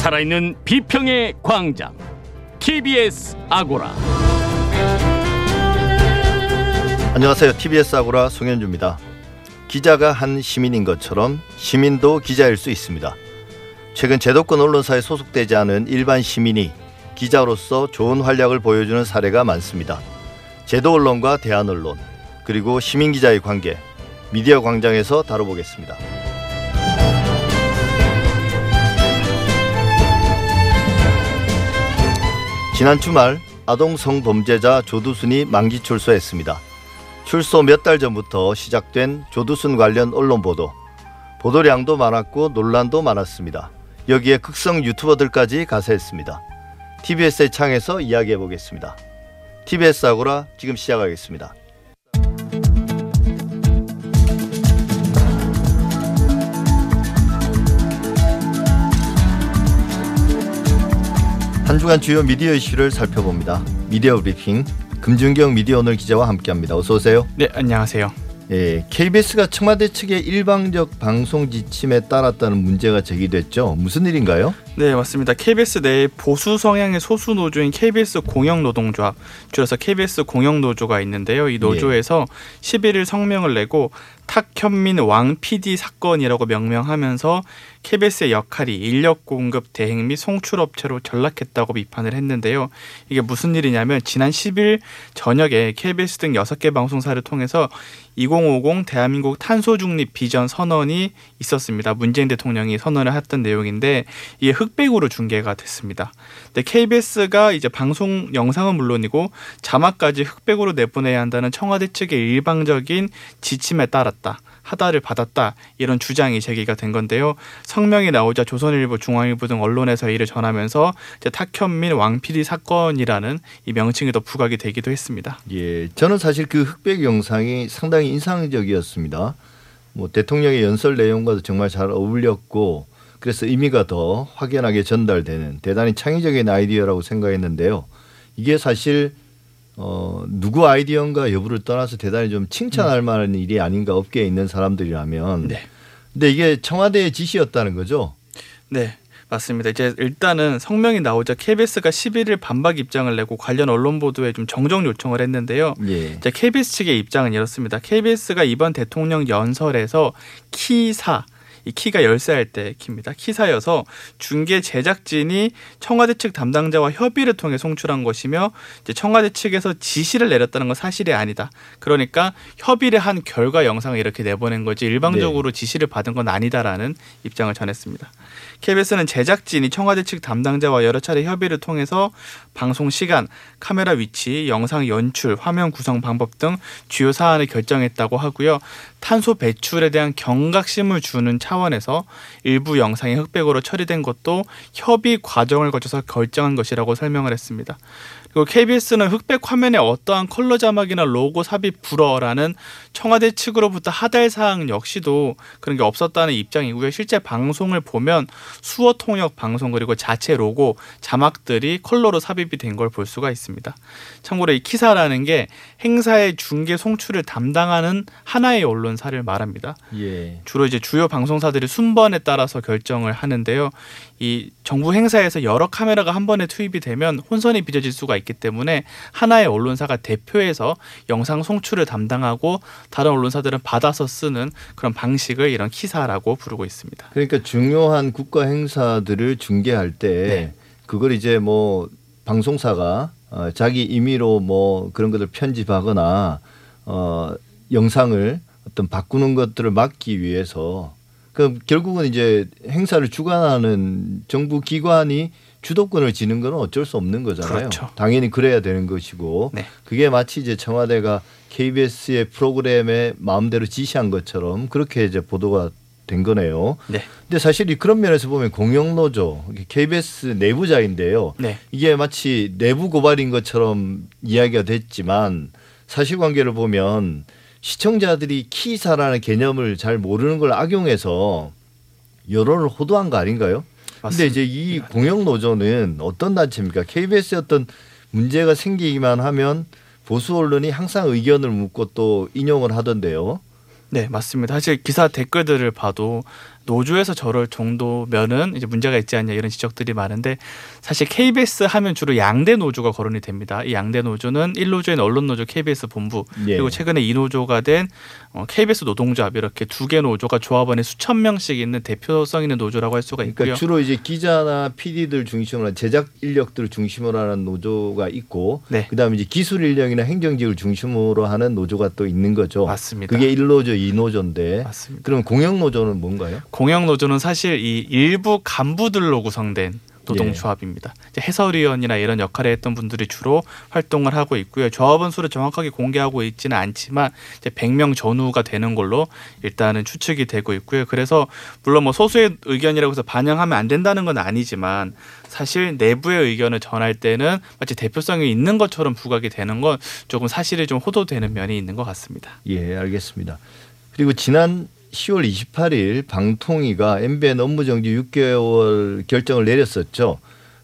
살아있는 비평의 광장 TBS 아고라 안녕하세요. TBS 아고라 송현주입니다. 기자가 한 시민인 것처럼 시민도 기자일 수 있습니다. 최근 제도권 언론사에 소속되지 않은 일반 시민이 기자로서 좋은 활약을 보여주는 사례가 많습니다. 제도 언론과 대한 언론 그리고 시민 기자의 관계 미디어 광장에서 다뤄보겠습니다. 지난 주말 아동 성범죄자 조두순이 만기 출소했습니다. 출소 몇 달 전부터 시작된 조두순 관련 언론 보도. 보도량도 많았고 논란도 많았습니다. 여기에 극성 유튜버들까지 가세했습니다. TBS의 창에서 이야기해 보겠습니다. TBS 아고라 지금 시작하겠습니다. 한 주간 주요 미디어 이슈를 살펴봅니다. 미디어 브리핑 금준경 미디어 오늘 기자와 함께합니다. 어서 오세요. 네, 안녕하세요. 예, KBS가 청와대 측의 일방적 방송 지침에 따랐다는 문제가 제기됐죠. 무슨 일인가요? 네, 맞습니다. KBS 내 보수 성향의 소수 노조인 KBS 공영노동조합, 줄여서 KBS 공영노조가 있는데요. 이 노조에서 예. 11일 성명을 내고 탁현민 왕 PD 사건이라고 명명하면서 KBS의 역할이 인력 공급 대행 및 송출 업체로 전락했다고 비판을 했는데요. 이게 무슨 일이냐면 지난 10일 저녁에 KBS 등 6개 방송사를 통해서 2050 대한민국 탄소 중립 비전 선언이 있었습니다. 문재인 대통령이 선언을 했던 내용인데 이게 흑백으로 중계가 됐습니다. 근데 KBS가 이제 방송 영상은 물론이고 자막까지 흑백으로 내보내야 한다는 청와대 측의 일방적인 지침에 따랐다. 하다를 받았다 이런 주장이 제기가 된 건데요. 성명이 나오자 조선일보, 중앙일보 등 언론에서 이를 전하면서 탁현민 왕피디 사건이라는 이 명칭이 더 부각이 되기도 했습니다. 예, 저는 사실 그 흑백 영상이 상당히 인상적이었습니다. 뭐 대통령의 연설 내용과도 정말 잘 어울렸고 그래서 의미가 더 확연하게 전달되는 대단히 창의적인 아이디어라고 생각했는데요. 이게 사실 어, 누구 아이디어인가 여부를 떠나서 대단히 좀 칭찬할 만한 일이 아닌가 업계에 있는 사람들이라면. 네. 근데 이게 청와대의 지시였다는 거죠? 네. 맞습니다. 이제 일단은 성명이 나오자 KBS가 11일 반박 입장을 내고 관련 언론 보도에 좀 정정 요청을 했는데요. 예. 이제 KBS 측의 입장은 이렇습니다. KBS가 이번 대통령 연설에서 키사 이 키가 열쇠할 때 키입니다. 키사여서 중계 제작진이 청와대 측 담당자와 협의를 통해 송출한 것이며 청와대 측에서 지시를 내렸다는 건 사실이 아니다. 그러니까 협의를 한 결과 영상을 이렇게 내보낸 거지 일방적으로 네. 지시를 받은 건 아니다라는 입장을 전했습니다. KBS는 제작진이 청와대 측 담당자와 여러 차례 협의를 통해서 방송 시간, 카메라 위치, 영상 연출, 화면 구성 방법 등 주요 사안을 결정했다고 하고요. 탄소 배출에 대한 경각심을 주는 차원에서 일부 영상이 흑백으로 처리된 것도 협의 과정을 거쳐서 결정한 것이라고 설명을 했습니다. 그리고 KBS는 흑백 화면에 어떠한 컬러 자막이나 로고 삽입 불어라는 청와대 측으로부터 하달 사항 역시도 그런 게 없었다는 입장이고요. 실제 방송을 보면 수어 통역 방송 그리고 자체 로고 자막들이 컬러로 삽입이 된 걸 볼 수가 있습니다. 참고로 이 키사라는 게 행사의 중계 송출을 담당하는 하나의 언론사를 말합니다. 예. 주로 이제 주요 방송 사들이 순번에 따라서 결정을 하는데요. 이 정부 행사에서 여러 카메라가 한 번에 투입이 되면 혼선이 빚어질 수가 있기 때문에 하나의 언론사가 대표해서 영상 송출을 담당하고 다른 언론사들은 받아서 쓰는 그런 방식을 이런 키사라고 부르고 있습니다. 그러니까 중요한 국가 행사들을 중계할 때 네. 그걸 이제 뭐 방송사가 어, 자기 임의로 뭐 그런 것들 편집하거나 어, 영상을 어떤 바꾸는 것들을 막기 위해서 그 결국은 이제 행사를 주관하는 정부 기관이 주도권을 지는 건 어쩔 수 없는 거잖아요. 그렇죠. 당연히 그래야 되는 것이고 네. 그게 마치 이제 청와대가 KBS의 프로그램에 마음대로 지시한 것처럼 그렇게 이제 보도가 된 거네요. 네. 근데 사실 그런 면에서 보면 공영노조 KBS 내부자인데요. 네. 이게 마치 내부 고발인 것처럼 이야기가 됐지만 사실관계를 보면 시청자들이 키사라는 개념을 잘 모르는 걸 악용해서 여론을 호도한 거 아닌가요? 근데 이제 이 공영 노조는 어떤 단체입니까? KBS에 어떤 문제가 생기기만 하면 보수 언론이 항상 의견을 묻고 또 인용을 하던데요. 네, 맞습니다. 사실 기사 댓글들을 봐도 노조에서 저럴 정도면은 이제 문제가 있지 않냐 이런 지적들이 많은데 사실 KBS 하면 주로 양대 노조가 거론이 됩니다. 이 양대 노조는 1노조인 언론노조 KBS 본부 예. 그리고 최근에 2노조가 된 KBS 어, 노동조합 이렇게 두 개 노조가 조합원에 수천 명씩 있는 대표성 있는 노조라고 할 수가 그러니까 있고요. 그러니까 주로 이제 기자나 PD들 중심으로 제작 인력들을 중심으로 하는 노조가 있고 네. 그다음에 이제 기술 인력이나 행정직을 중심으로 하는 노조가 또 있는 거죠. 맞습니다. 그게 1노조, 2노조인데 맞습니다. 그럼 공영 노조는 뭔가요? 공영 노조는 사실 이 일부 간부들로 구성된 노동조합입니다. 예. 해설위원이나 이런 역할을 했던 분들이 주로 활동을 하고 있고요. 조합원 수를 정확하게 공개하고 있지는 않지만 이제 100명 전후가 되는 걸로 일단은 추측이 되고 있고요. 그래서 물론 뭐 소수의 의견이라고 해서 반영하면 안 된다는 건 아니지만 사실 내부의 의견을 전할 때는 마치 대표성이 있는 것처럼 부각이 되는 건 조금 사실이 좀 호도되는 면이 있는 것 같습니다. 예, 알겠습니다. 그리고 지난 10월 28일 방통위가 MBN 업무 정지 6개월 결정을 내렸었죠.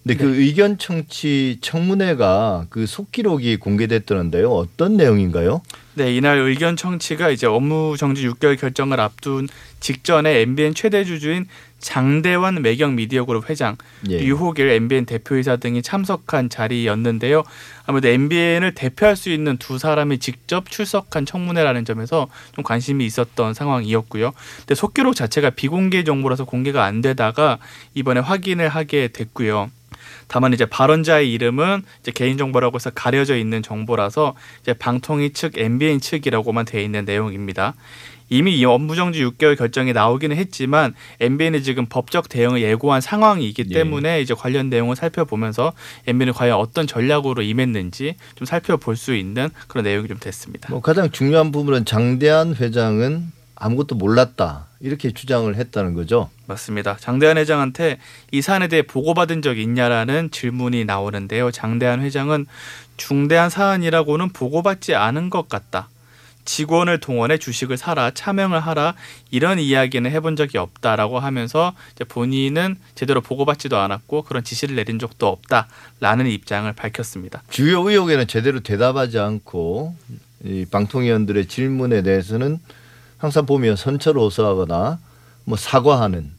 근데 그 네. 그 의견 청취 청문회가 그 속기록이 공개됐다는데요. 어떤 내용인가요? 네, 이날 의견 청취가 이제 업무 정지 6개월 결정을 앞둔 직전에 MBN 최대 주주인 장대환 매경 미디어그룹 회장, 예. 유호길 MBN 대표이사 등이 참석한 자리였는데요. 아무래도 MBN을 대표할 수 있는 두 사람이 직접 출석한 청문회라는 점에서 좀 관심이 있었던 상황이었고요. 근데 속기록 자체가 비공개 정보라서 공개가 안 되다가 이번에 확인을 하게 됐고요. 다만 이제 발언자의 이름은 이제 개인 정보라고 해서 가려져 있는 정보라서 이제 방통위 측 MBN 측이라고만 돼 있는 내용입니다. 이미 이 업무정지 6개월 결정이 나오기는 했지만 MBN이 지금 법적 대응을 예고한 상황이기 예. 때문에 예. 이제 관련 내용을 살펴보면서 MBN이 과연 어떤 전략으로 임했는지 좀 살펴볼 수 있는 그런 내용이 좀 됐습니다. 뭐 가장 중요한 부분은 장대한 회장은 아무것도 몰랐다 이렇게 주장을 했다는 거죠. 맞습니다. 장대한 회장한테 이 사안에 대해 보고받은 적 있냐라는 질문이 나오는데요. 장대한 회장은 중대한 사안이라고는 보고받지 않은 것 같다. 직원을 동원해 주식을 사라 차명을 하라 이런 이야기는 해본 적이 없다라고 하면서 본인은 제대로 보고받지도 않았고 그런 지시를 내린 적도 없다라는 입장을 밝혔습니다. 주요 의혹에는 제대로 대답하지 않고 이 방통위원들의 질문에 대해서는 항상 보면 선처를 호소하거나 뭐 사과하는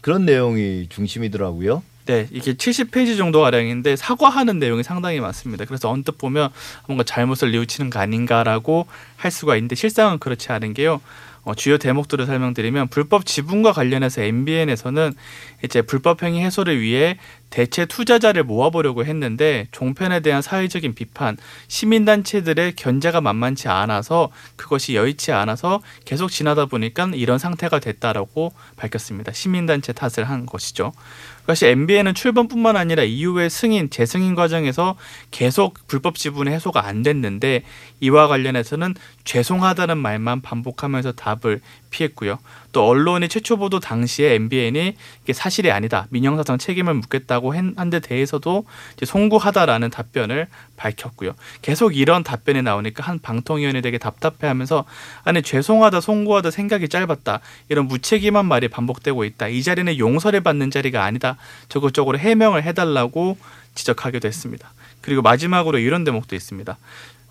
그런 내용이 중심이더라고요. 네, 이게 70페이지 정도 가량인데 사과하는 내용이 상당히 많습니다. 그래서 언뜻 보면 뭔가 잘못을 뉘우치는 거 아닌가라고 할 수가 있는데 실상은 그렇지 않은 게요. 어, 주요 대목들을 설명드리면 불법 지분과 관련해서 MBN에서는 이제 불법 행위 해소를 위해 대체 투자자를 모아보려고 했는데 종편에 대한 사회적인 비판, 시민단체들의 견제가 만만치 않아서 그것이 여의치 않아서 계속 지나다 보니까 이런 상태가 됐다라고 밝혔습니다. 시민단체 탓을 한 것이죠. 그것이 MBN은 출범뿐만 아니라 이후의 승인, 재승인 과정에서 계속 불법 지분의 해소가 안 됐는데 이와 관련해서는 죄송하다는 말만 반복하면서 답을 피했고요. 또 언론이 최초 보도 당시에 MBN이 이게 사실이 아니다. 민영사상 책임을 묻겠다고 한데 대해서도 이제 송구하다라는 답변을 밝혔고요. 계속 이런 답변이 나오니까 한 방통위원이 되게 답답해하면서 아니 죄송하다, 송구하다 생각이 짧았다. 이런 무책임한 말이 반복되고 있다. 이 자리는 용서를 받는 자리가 아니다. 적극적으로 해명을 해달라고 지적하기도 했습니다. 그리고 마지막으로 이런 대목도 있습니다.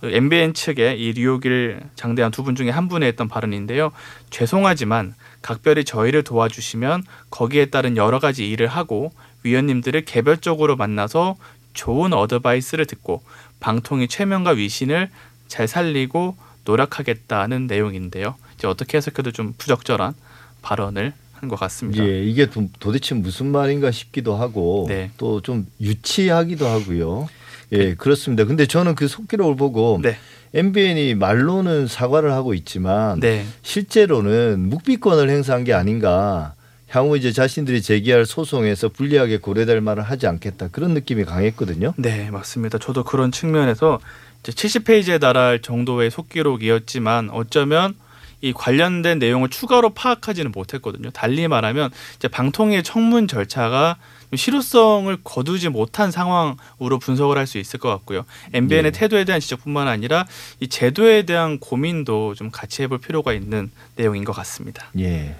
MBN 측의 이 류호길 장대한 두 분 중에 한 분의 했던 발언인데요. 죄송하지만 각별히 저희를 도와주시면 거기에 따른 여러 가지 일을 하고 위원님들을 개별적으로 만나서 좋은 어드바이스를 듣고 방통위 최면과 위신을 잘 살리고 노력하겠다는 내용인데요. 이제 어떻게 해석해도 좀 부적절한 발언을 한 것 같습니다. 예, 이게 도 대체 무슨 말인가 싶기도 하고 네. 또좀 유치하기도 하고요. 예, 그렇습니다. 근데 저는 그 속기록을 보고 네. MBN이 말로는 사과를 하고 있지만 네. 실제로는 묵비권을 행사한 게 아닌가. 향후 이제 자신들이 제기할 소송에서 불리하게 고려될 말을 하지 않겠다 그런 느낌이 강했거든요. 네, 맞습니다. 저도 그런 측면에서 이제 70페이지에 달할 정도의 속기록이었지만 어쩌면 이 관련된 내용을 추가로 파악하지는 못했거든요. 달리 말하면 이제 방통위의 청문 절차가 실효성을 거두지 못한 상황으로 분석을 할 수 있을 것 같고요. MBN의 네. 태도에 대한 지적뿐만 아니라 이 제도에 대한 고민도 좀 같이 해볼 필요가 있는 내용인 것 같습니다. 예.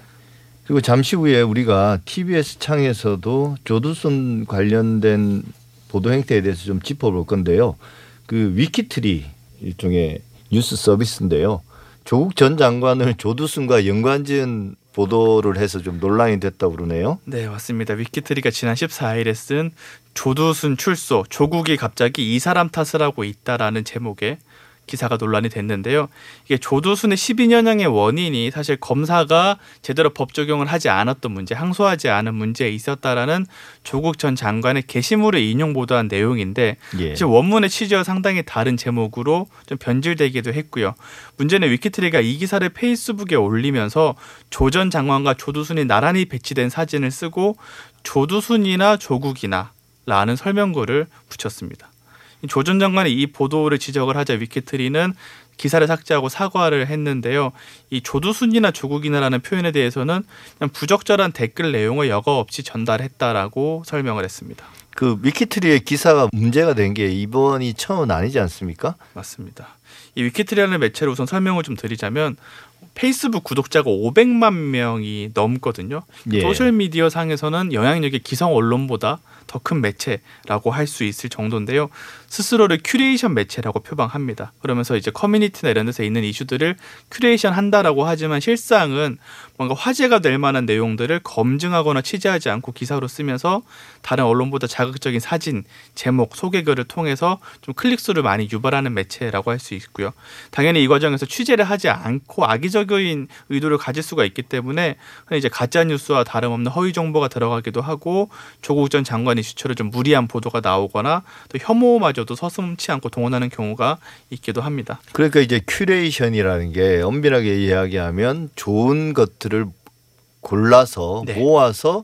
그리고 잠시 후에 우리가 TBS 창에서도 조두순 관련된 보도 행태에 대해서 좀 짚어볼 건데요. 그 위키트리 일종의 뉴스 서비스인데요. 조국 전 장관을 조두순과 연관 지은 보도를 해서 좀 논란이 됐다고 그러네요. 네, 맞습니다. 위키트리가 지난 14일에 쓴 조두순 출소, 조국이 갑자기 이 사람 탓을 하고 있다라는 제목의 기사가 논란이 됐는데요. 이게 조두순의 12년형의 원인이 사실 검사가 제대로 법 적용을 하지 않았던 문제, 항소하지 않은 문제에 있었다라는 조국 전 장관의 게시물을 인용 보도한 내용인데 예. 사실 원문의 취지와 상당히 다른 제목으로 좀 변질되기도 했고요. 문제는 위키트리가 이 기사를 페이스북에 올리면서 조 전 장관과 조두순이 나란히 배치된 사진을 쓰고 조두순이나 조국이나 라는 설명글을 붙였습니다. 조 전 장관이 이 보도를 지적을 하자 위키트리는 기사를 삭제하고 사과를 했는데요. 이 조두순이나 조국이나라는 표현에 대해서는 그냥 부적절한 댓글 내용을 여과 없이 전달했다라고 설명을 했습니다. 그 위키트리의 기사가 문제가 된 게 이번이 처음은 아니지 않습니까? 맞습니다. 이 위키트리라는 매체를 우선 설명을 좀 드리자면 페이스북 구독자가 500만 명이 넘거든요. 예. 소셜 미디어 상에서는 영향력이 기성 언론보다 더 큰 매체라고 할 수 있을 정도인데요. 스스로를 큐레이션 매체라고 표방합니다. 그러면서 이제 커뮤니티나 이런 데서 있는 이슈들을 큐레이션 한다라고 하지만 실상은 뭔가 화제가 될 만한 내용들을 검증하거나 취재하지 않고 기사로 쓰면서 다른 언론보다 자극적인 사진, 제목, 소개글을 통해서 좀 클릭수를 많이 유발하는 매체라고 할 수 있고요. 당연히 이 과정에서 취재를 하지 않고 악의적인 의도를 가질 수가 있기 때문에 이제 가짜 뉴스와 다름없는 허위 정보가 들어가기도 하고 조국 전 장관의 주처를 좀 무리한 보도가 나오거나 또 혐오마저도 서슴치 않고 동원하는 경우가 있기도 합니다. 그러니까 이제 큐레이션이라는 게 엄밀하게 이야기하면 좋은 것들을 골라서 네. 모아서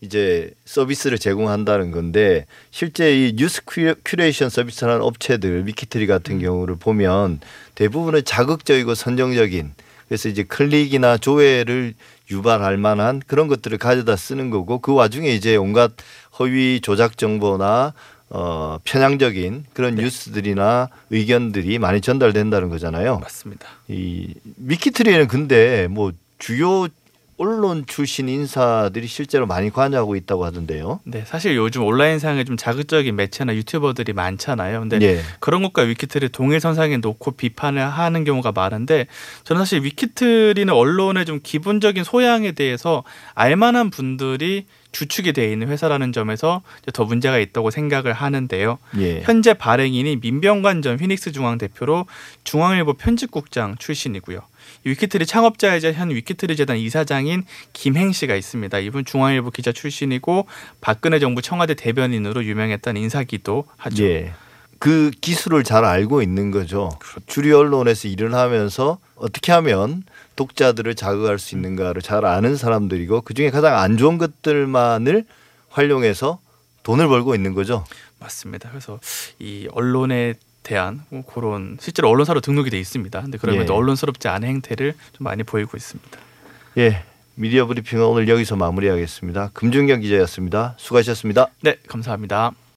이제 서비스를 제공한다는 건데 실제 이 뉴스 큐레이션 서비스라는 업체들 위키트리 같은 음. 경우를 보면 대부분은 자극적이고 선정적인 그래서 이제 클릭이나 조회를 유발할 만한 그런 것들을 가져다 쓰는 거고 그 와중에 이제 온갖 허위 조작 정보나 어 편향적인 그런 네. 뉴스들이나 의견들이 많이 전달된다는 거잖아요. 맞습니다. 이 미키트리는 근데 뭐 주요 언론 출신 인사들이 실제로 많이 관여하고 있다고 하던데요. 네, 사실 요즘 온라인상에 좀 자극적인 매체나 유튜버들이 많잖아요. 근데 예. 그런 것과 위키트리 동일선상에 놓고 비판을 하는 경우가 많은데 저는 사실 위키트리는 언론의 좀 기본적인 소양에 대해서 알만한 분들이 주축이 되어 있는 회사라는 점에서 더 문제가 있다고 생각을 하는데요. 예. 현재 발행인이 민병관 전 휘닉스 중앙 대표로 중앙일보 편집국장 출신이고요. 위키트리 창업자이자 현 위키트리 재단 이사장인 김행 씨가 있습니다. 이분 중앙일보 기자 출신이고 박근혜 정부 청와대 대변인으로 유명했던 인사기도 하죠. 예. 그 기술을 잘 알고 있는 거죠. 그렇죠. 주류 언론에서 일을 하면서 어떻게 하면 독자들을 자극할 수 있는가를 잘 아는 사람들이고 그 중에 가장 안 좋은 것들만을 활용해서 돈을 벌고 있는 거죠. 맞습니다. 그래서 이 언론에 대한 뭐 그런 실제로 언론사로 등록이 돼 있습니다. 근데 그러면 예. 언론스럽지 않은 행태를 좀 많이 보이고 있습니다. 예. 미디어 브리핑은 오늘 여기서 마무리하겠습니다. 금준경 기자였습니다. 수고하셨습니다. 네, 감사합니다.